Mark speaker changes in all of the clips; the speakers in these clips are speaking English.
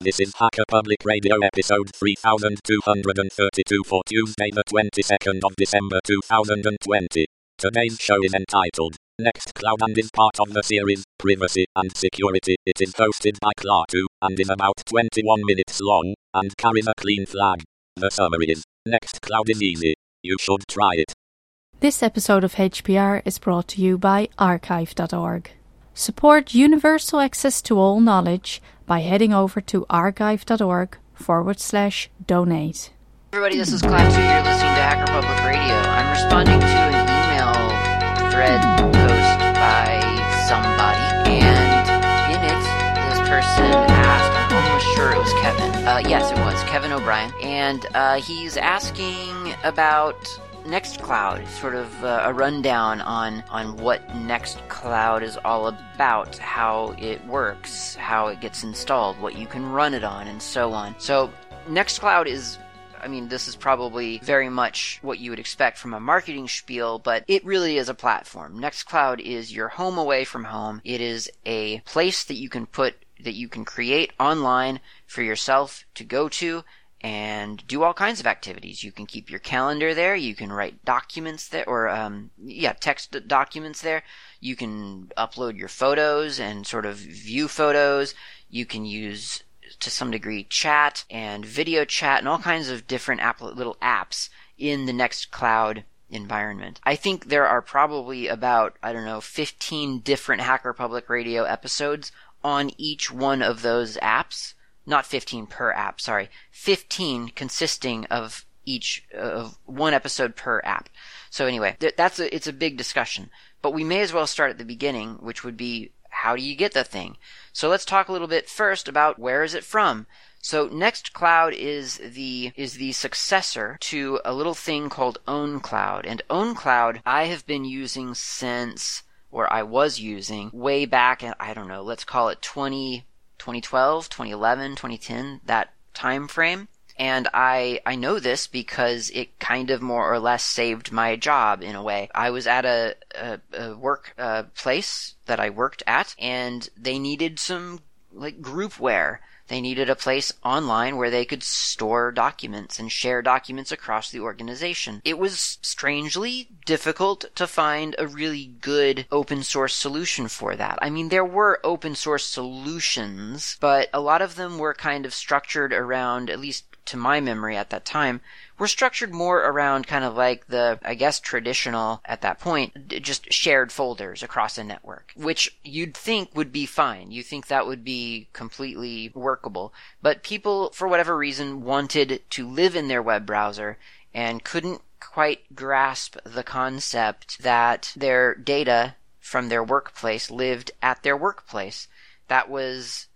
Speaker 1: This is Hacker Public Radio episode 3232 for Tuesday the 22nd of December 2020. Today's show is entitled Nextcloud and is part of the series Privacy and Security. It is hosted by Klaatu and is about 21 minutes long and carries a clean flag. The summary is Nextcloud is easy. You should try it.
Speaker 2: This episode of HPR is brought to you by archive.org. Support universal access to all knowledge by heading over to archive.org forward slash donate.
Speaker 3: Everybody, this is Klaatu. You're listening to Hacker Public Radio. I'm responding to an email thread post by somebody, and in it, this person asked, I'm almost sure it was Kevin. Uh, yes, it was Kevin O'Brien, and uh, he's asking about Nextcloud, sort of uh, a rundown on on what Nextcloud is all about, how it works, how it gets installed, what you can run it on, and so on. So Nextcloud is I mean, this is probably very much what you would expect from a marketing spiel, but it really is a platform. Nextcloud is your home away from home. It is a place that you can put, that you can create online for yourself to go to and do all kinds of activities. You can keep your calendar there. You can write documents there, or um, yeah, text documents there. You can upload your photos and sort of view photos. You can use to some degree chat and video chat and all kinds of different app- little apps in the Nextcloud environment. I think there are probably about I don't know 15 different Hacker Public Radio episodes on each one of those apps not 15 per app, sorry, 15 consisting of each of one episode per app. So anyway, that's a, it's a big discussion, but we may as well start at the beginning, which would be how do you get the thing? So let's talk a little bit first about where is it from? So Nextcloud is the is the successor to a little thing called OwnCloud. And OwnCloud I have been using since or I was using way back I don't know, let's call it 20 2012, 2011, 2010, that time frame. And I, I know this because it kind of more or less saved my job in a way. I was at a, a, a work uh, place that I worked at and they needed some like groupware they needed a place online where they could store documents and share documents across the organization. It was strangely difficult to find a really good open source solution for that. I mean, there were open source solutions, but a lot of them were kind of structured around, at least to my memory at that time, were structured more around kind of like the, I guess, traditional, at that point, just shared folders across a network, which you'd think would be fine. You think that would be completely workable. But people, for whatever reason, wanted to live in their web browser and couldn't quite grasp the concept that their data from their workplace lived at their workplace. That was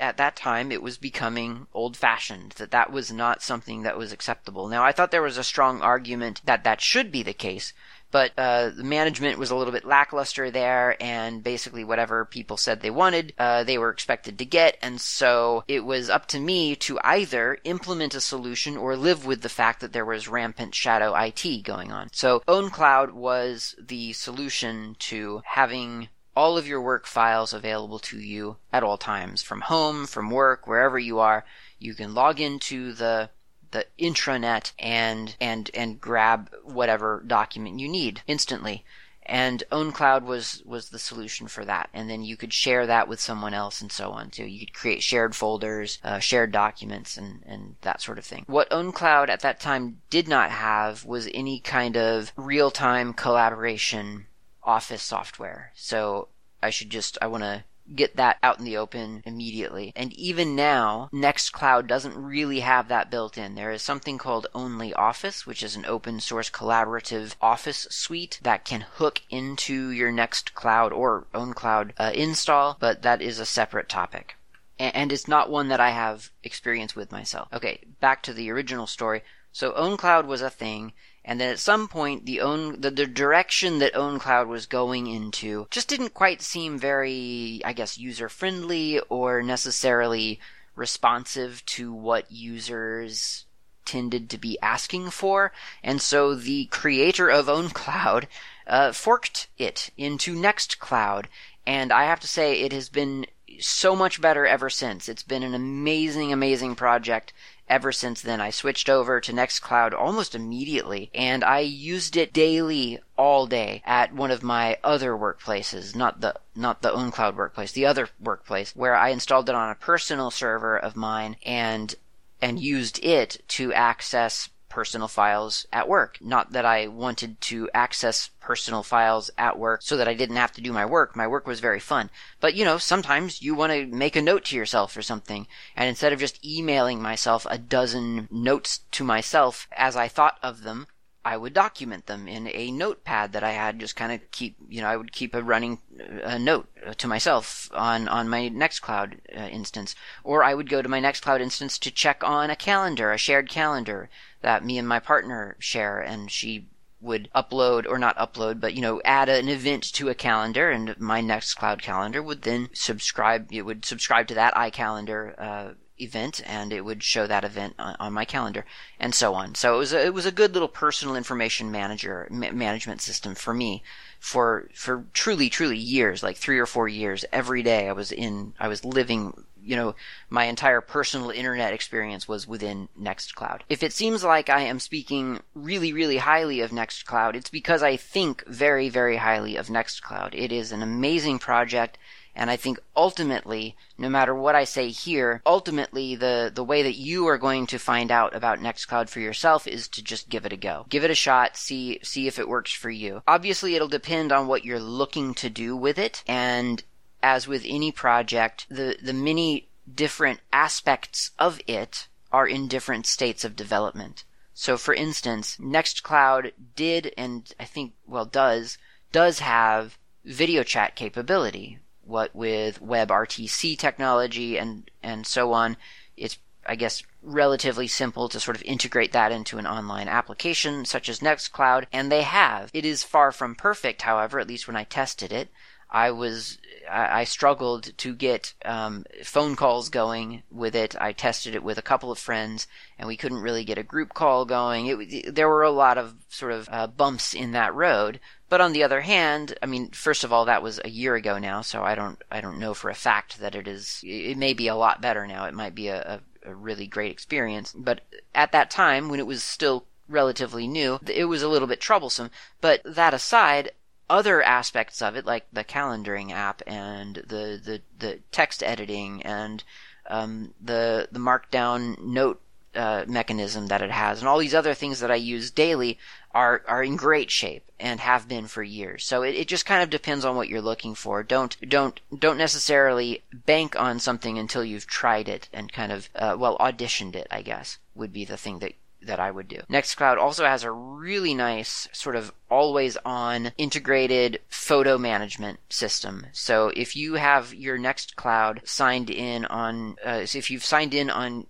Speaker 3: at that time it was becoming old fashioned that that was not something that was acceptable now i thought there was a strong argument that that should be the case but uh, the management was a little bit lackluster there, and basically whatever people said they wanted, uh, they were expected to get, and so it was up to me to either implement a solution or live with the fact that there was rampant shadow IT going on. So OwnCloud was the solution to having all of your work files available to you at all times from home, from work, wherever you are. You can log into the the intranet and and and grab whatever document you need instantly. And OwnCloud was was the solution for that. And then you could share that with someone else and so on too. You could create shared folders, uh, shared documents, and and that sort of thing. What OwnCloud at that time did not have was any kind of real time collaboration Office software. So I should just, I want to get that out in the open immediately. And even now, Nextcloud doesn't really have that built in. There is something called ONLYOFFICE, which is an open source collaborative office suite that can hook into your Nextcloud or OwnCloud uh, install, but that is a separate topic. And it's not one that I have experience with myself. Okay, back to the original story. So OwnCloud was a thing, and then at some point the own the, the direction that OwnCloud was going into just didn't quite seem very, I guess, user friendly or necessarily responsive to what users tended to be asking for, and so the creator of OwnCloud uh, forked it into Nextcloud, and I have to say it has been so much better ever since. It's been an amazing, amazing project ever since then. I switched over to Nextcloud almost immediately and I used it daily all day at one of my other workplaces, not the not the OwnCloud workplace, the other workplace where I installed it on a personal server of mine and and used it to access personal files at work. Not that I wanted to access personal files at work so that I didn't have to do my work. My work was very fun. But you know, sometimes you want to make a note to yourself or something. And instead of just emailing myself a dozen notes to myself as I thought of them, I would document them in a notepad that I had. Just kind of keep, you know, I would keep a running a note to myself on on my Nextcloud uh, instance, or I would go to my Nextcloud instance to check on a calendar, a shared calendar that me and my partner share, and she would upload or not upload, but you know, add an event to a calendar, and my Nextcloud calendar would then subscribe. It would subscribe to that iCalendar uh, event and it would show that event on, on, my calendar and so on. So it was a, it was a good little personal information manager ma- management system for me for for truly truly years, like 3 or 4 years every day I was in I was living you know, my entire personal internet experience was within Nextcloud. If it seems like I am speaking really, really highly of Nextcloud, it's because I think very, very highly of Nextcloud. It is an amazing project. And I think ultimately, no matter what I say here, ultimately the, the way that you are going to find out about Nextcloud for yourself is to just give it a go. Give it a shot, see, see if it works for you. Obviously it'll depend on what you're looking to do with it, and as with any project, the, the many different aspects of it are in different states of development. So for instance, Nextcloud did and I think well does does have video chat capability, what with WebRTC technology and, and so on, it's, I guess, relatively simple to sort of integrate that into an online application such as Nextcloud, and they have. It is far from perfect, however, at least when I tested it. I was I, I struggled to get um, phone calls going with it. I tested it with a couple of friends, and we couldn't really get a group call going. It, there were a lot of sort of uh, bumps in that road. But on the other hand, I mean, first of all, that was a year ago now, so I don't I don't know for a fact that it is. It may be a lot better now. It might be a, a, a really great experience. But at that time, when it was still relatively new, it was a little bit troublesome. But that aside, other aspects of it, like the calendaring app and the the, the text editing and um, the the markdown note uh, mechanism that it has, and all these other things that I use daily are are in great shape and have been for years. So it, it just kind of depends on what you're looking for. Don't don't don't necessarily bank on something until you've tried it and kind of uh, well auditioned it. I guess would be the thing that that I would do. Nextcloud also has a really nice sort of always on integrated photo management system. So if you have your Nextcloud signed in on, uh, so if you've signed in on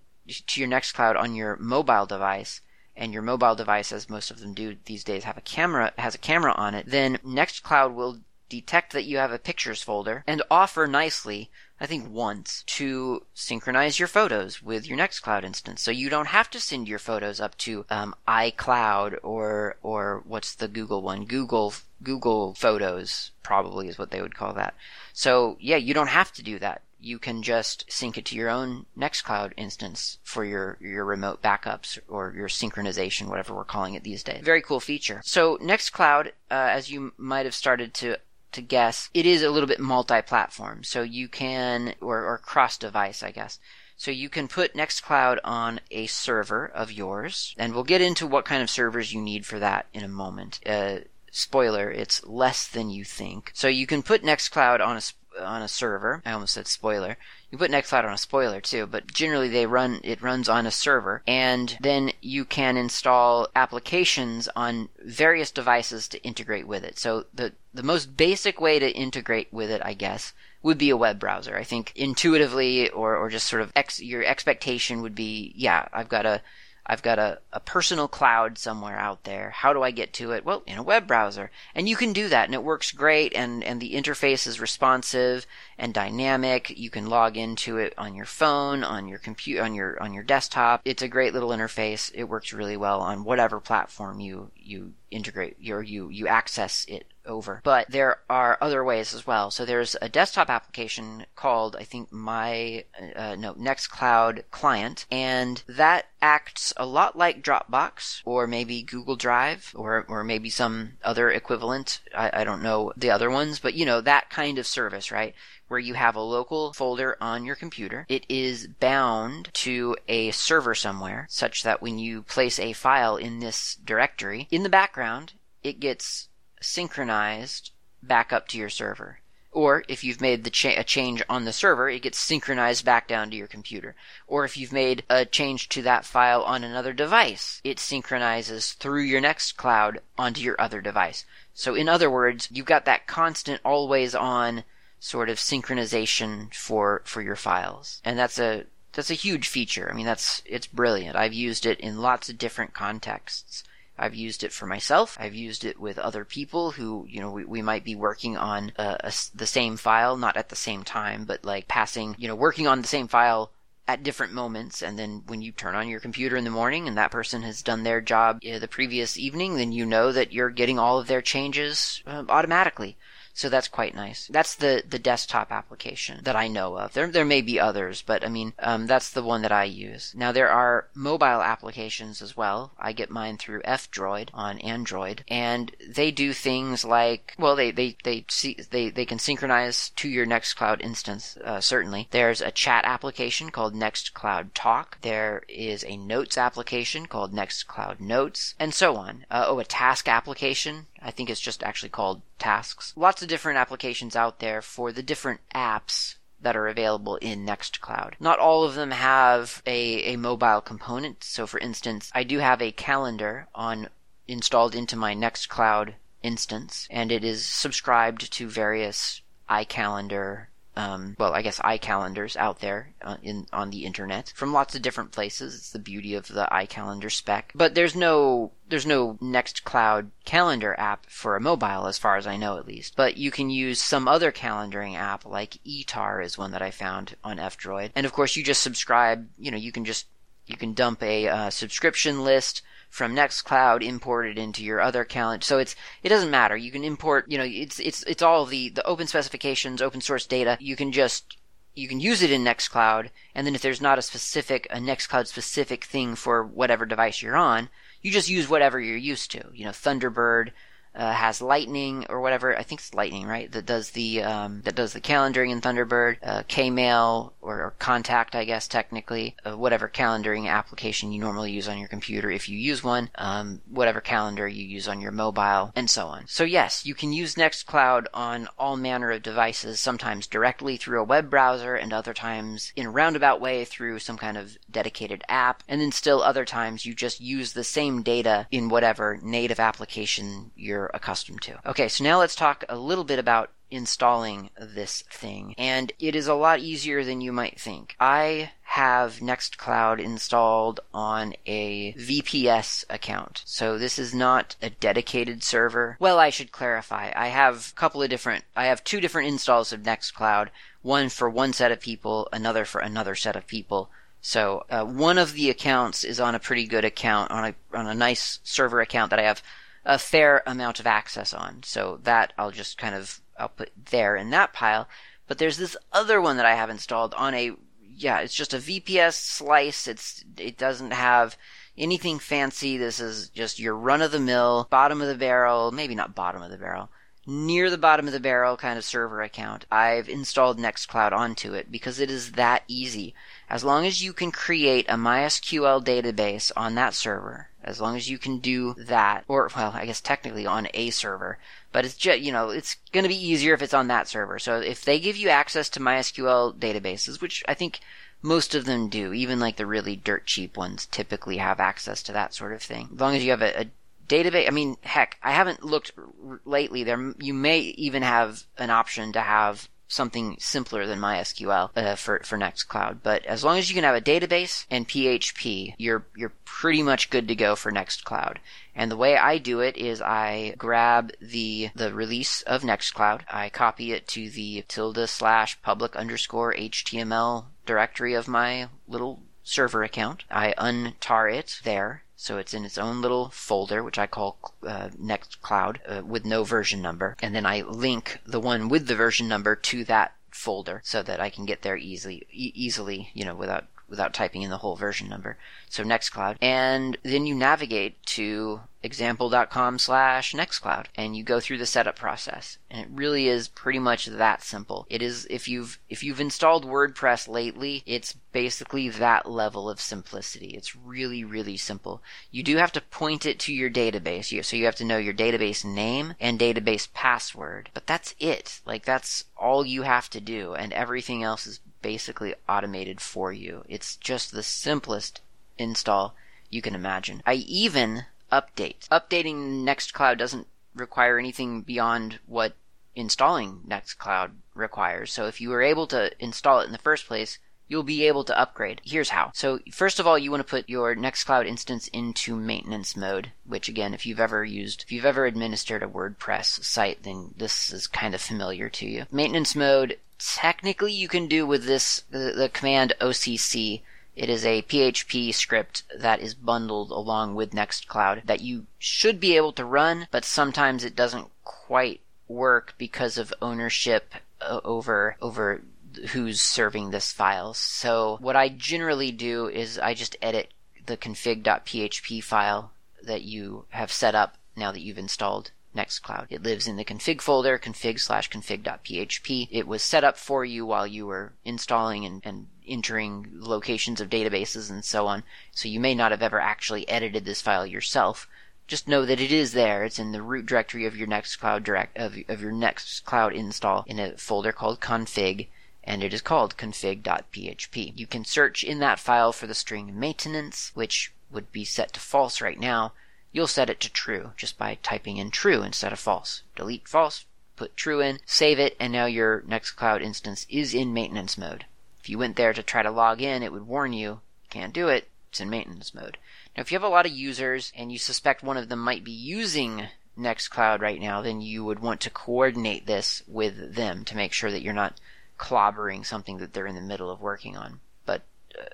Speaker 3: to your Nextcloud on your mobile device, and your mobile device, as most of them do these days, have a camera has a camera on it, then Nextcloud will detect that you have a pictures folder and offer nicely I think once, to synchronize your photos with your Nextcloud instance. So you don't have to send your photos up to um, iCloud or or what's the Google one? Google Google Photos probably is what they would call that. So yeah, you don't have to do that. You can just sync it to your own Nextcloud instance for your your remote backups or your synchronization, whatever we're calling it these days. Very cool feature. So Nextcloud, uh, as you might have started to to guess, it is a little bit multi-platform. So you can, or, or cross-device, I guess. So you can put Nextcloud on a server of yours, and we'll get into what kind of servers you need for that in a moment. Uh, spoiler, it's less than you think. So you can put Nextcloud on a on a server. I almost said spoiler. You put Nextcloud on a spoiler too, but generally they run it runs on a server and then you can install applications on various devices to integrate with it. So the the most basic way to integrate with it, I guess, would be a web browser. I think intuitively or or just sort of ex, your expectation would be, yeah, I've got a I've got a, a personal cloud somewhere out there. How do I get to it? Well, in a web browser. And you can do that and it works great and, and the interface is responsive and dynamic. You can log into it on your phone, on your computer, on your, on your desktop. It's a great little interface. It works really well on whatever platform you, you integrate your, you, you access it over. But there are other ways as well. So there's a desktop application called, I think, my, uh, no, Nextcloud Client, and that acts a lot like Dropbox or maybe Google Drive or, or maybe some other equivalent. I, I don't know the other ones, but you know, that kind of service, right? where you have a local folder on your computer. It is bound to a server somewhere, such that when you place a file in this directory, in the background, it gets synchronized back up to your server. Or if you've made the cha- a change on the server, it gets synchronized back down to your computer. Or if you've made a change to that file on another device, it synchronizes through your Nextcloud onto your other device. So in other words, you've got that constant always on sort of synchronization for for your files. And that's a that's a huge feature. I mean that's it's brilliant. I've used it in lots of different contexts. I've used it for myself. I've used it with other people who, you know, we, we might be working on a, a, the same file, not at the same time, but like passing, you know, working on the same file at different moments. And then when you turn on your computer in the morning and that person has done their job uh, the previous evening, then you know that you're getting all of their changes uh, automatically. So that's quite nice. That's the, the desktop application that I know of. There, there may be others, but I mean, um, that's the one that I use. Now there are mobile applications as well. I get mine through F-Droid on Android, and they do things like, well, they, they, they see, they, they can synchronize to your Nextcloud instance, uh, certainly. There's a chat application called Nextcloud Talk. There is a notes application called Nextcloud Notes, and so on. Uh, oh, a task application I think it's just actually called tasks. Lots of different applications out there for the different apps that are available in Nextcloud. Not all of them have a, a mobile component. So for instance, I do have a calendar on installed into my Nextcloud instance, and it is subscribed to various iCalendar um, well, I guess iCalendars out there uh, in on the internet from lots of different places. It's the beauty of the iCalendar spec. But there's no there's no Nextcloud calendar app for a mobile, as far as I know, at least. But you can use some other calendaring app, like Etar is one that I found on F-Droid. And of course, you just subscribe. You know, you can just you can dump a uh, subscription list from Nextcloud imported into your other calendar. So it's it doesn't matter. You can import, you know, it's it's it's all the the open specifications, open source data. You can just you can use it in Nextcloud, and then if there's not a specific a Nextcloud specific thing for whatever device you're on, you just use whatever you're used to. You know, Thunderbird, uh, has Lightning or whatever. I think it's Lightning, right? That does the um, that does the calendaring in Thunderbird. Uh, Kmail or, or, Kontact, I guess technically, uh, whatever calendaring application you normally use on your computer, if you use one, um, whatever calendar you use on your mobile, and so on. So yes, you can use Nextcloud on all manner of devices. Sometimes directly through a web browser, and other times in a roundabout way through some kind of dedicated app, and then still other times you just use the same data in whatever native application you're you're accustomed to. Okay, so now let's talk a little bit about installing this thing. And it is a lot easier than you might think. I have Nextcloud installed on a VPS account. So this is not a dedicated server. Well, I should clarify. I have a couple of different, I have two different installs of Nextcloud. One for one set of people, another for another set of people. So uh, one of the accounts is on a pretty good account, on a on a nice server account that I have a fair amount of access on. So that I'll just kind of I'll put there in that pile. But there's this other one that I have installed on a yeah, it's just a VPS slice. It's it doesn't have anything fancy. This is just your run of the mill, bottom of the barrel, maybe not bottom of the barrel, near the bottom of the barrel kind of server account. I've installed Nextcloud onto it because it is that easy. As long as you can create a MySQL database on that server, as long as you can do that, or well, I guess technically on a server, but it's just you know it's going to be easier if it's on that server. So if they give you access to MySQL databases, which I think most of them do, even like the really dirt cheap ones typically have access to that sort of thing. As long as you have a, a database, I mean, heck, I haven't looked r- lately. There, you may even have an option to have something simpler than MySQL uh, for for Nextcloud. But as long as you can have a database and PHP, you're you're pretty much good to go for Nextcloud. And the way I do it is I grab the the release of Nextcloud, I copy it to the tilde slash public underscore HTML directory of my little server account. I untar it there. So it's in its own little folder, which I call uh, Nextcloud, uh, with no version number. And then I link the one with the version number to that folder so that I can get there easily, e- easily, you know, without without typing in the whole version number. So Nextcloud. And then you navigate to example.com slash Nextcloud and you go through the setup process. And it really is pretty much that simple. It is, if you've, if you've installed WordPress lately, it's basically that level of simplicity. It's really, really simple. You do have to point it to your database. So you have to know your database name and database password. But that's it. Like that's all you have to do and everything else is basically automated for you. It's just the simplest install you can imagine. I even update. Updating Nextcloud doesn't require anything beyond what installing Nextcloud requires. So if you were able to install it in the first place, you'll be able to upgrade. Here's how. So first of all, you want to put your Nextcloud instance into maintenance mode, which again, if you've ever used, if you've ever administered a WordPress site, then this is kind of familiar to you. Maintenance mode technically you can do with this the, the command OCC. It is a PHP script that is bundled along with Nextcloud that you should be able to run, but sometimes it doesn't quite work because of ownership uh, over over who's serving this file. So what I generally do is I just edit the config.php file that you have set up now that you've installed Nextcloud. It lives in the config folder, config slash config.php. It was set up for you while you were installing and, and entering locations of databases and so on. So you may not have ever actually edited this file yourself. Just know that it is there. It's in the root directory of your Nextcloud direct of, of your Nextcloud install in a folder called config and it is called config.php. You can search in that file for the string maintenance, which would be set to false right now, you'll set it to true just by typing in true instead of false. Delete false, put true in, save it, and now your Nextcloud instance is in maintenance mode. If you went there to try to log in, it would warn you, can't do it, it's in maintenance mode. Now, if you have a lot of users and you suspect one of them might be using Nextcloud right now, then you would want to coordinate this with them to make sure that you're not clobbering something that they're in the middle of working on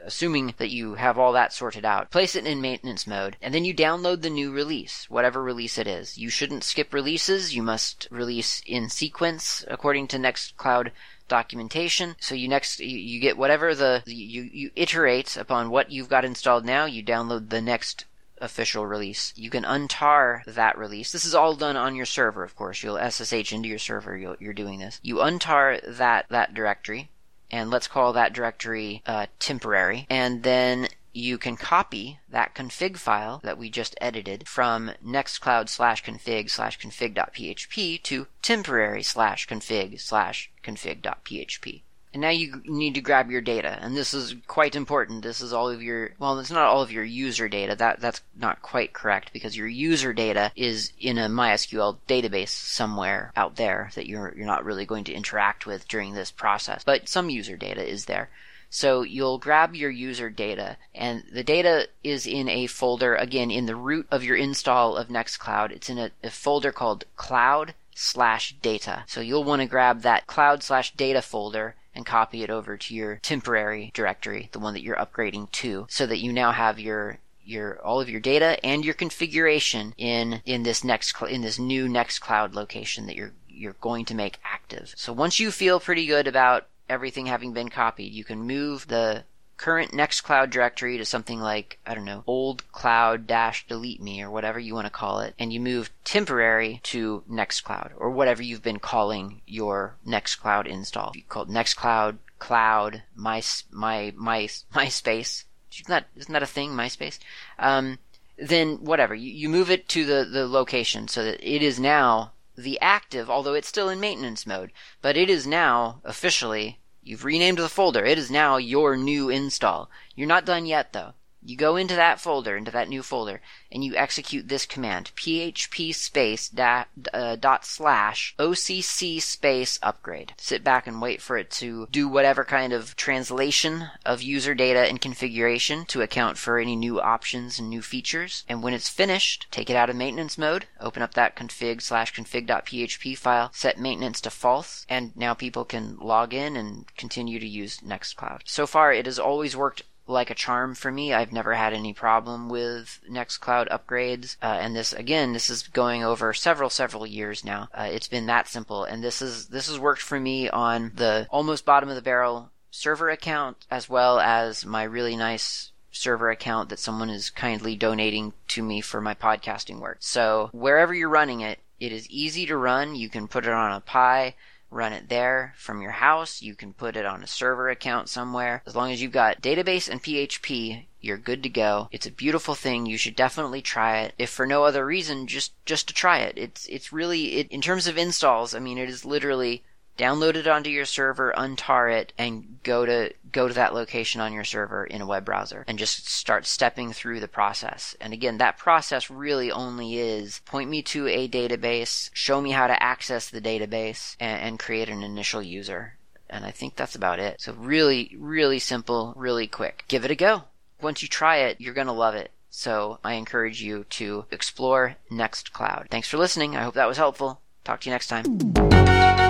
Speaker 3: assuming that you have all that sorted out, place it in maintenance mode, and then you download the new release, whatever release it is. You shouldn't skip releases. You must release in sequence according to Nextcloud documentation. So you next you, you get whatever the you you iterate upon what you've got installed now. You download the next official release. You can untar that release. This is all done on your server, of course. You'll SSH into your server. you are doing this. You untar that that directory and let's call that directory uh, temporary. And then you can copy that config file that we just edited from nextcloud slash config slash config.php to temporary slash config slash config.php. And now you need to grab your data, and this is quite important. This is all of your, well, it's not all of your user data. That, that's not quite correct because your user data is in a MySQL database somewhere out there that you're, you're not really going to interact with during this process. But some user data is there. So you'll grab your user data, and the data is in a folder, again, in the root of your install of Nextcloud. It's in a, a folder called cloud slash data. So you'll want to grab that cloud slash data folder and copy it over to your temporary directory, the one that you're upgrading to, so that you now have your your all of your data and your configuration in in this next in this new Nextcloud location that you're you're going to make active. So once you feel pretty good about everything having been copied, you can move the current Nextcloud directory to something like, I don't know, old cloud dash delete me or whatever you want to call it, and you move temporary to Nextcloud or whatever you've been calling your Nextcloud install. You called Nextcloud, Cloud, My, My, My, MySpace. Isn't that, isn't that a thing, MySpace? Um, then whatever, you, you move it to the, the location so that it is now the active, although it's still in maintenance mode, but it is now officially You've renamed the folder. It is now your new install. You're not done yet though. You go into that folder, into that new folder, and you execute this command: php space dot, uh, dot slash occ space upgrade. Sit back and wait for it to do whatever kind of translation of user data and configuration to account for any new options and new features. And when it's finished, take it out of maintenance mode, open up that config slash config.php file, set maintenance to false, and now people can log in and continue to use Nextcloud. So far, it has always worked like a charm for me. I've never had any problem with Nextcloud upgrades. Uh, and this, again, this is going over several, several years now. Uh, it's been that simple. And this is, this has worked for me on the almost bottom of the barrel server account as well as my really nice server account that someone is kindly donating to me for my podcasting work. So wherever you're running it, it is easy to run. You can put it on a Pi, run it there from your house. You can put it on a server account somewhere. As long as you've got database and PHP, you're good to go. It's a beautiful thing. You should definitely try it. If for no other reason, just just to try it. It's it's really it in terms of installs. I mean, it is literally download it onto your server, untar it, and go to go to that location on your server in a web browser and just start stepping through the process. And again, that process really only is point me to a database, show me how to access the database, and, and create an initial user. And I think that's about it. So really, really simple, really quick. Give it a go. Once you try it, you're gonna love it. So I encourage you to explore Nextcloud. Thanks for listening. I hope that was helpful. Talk to you next time.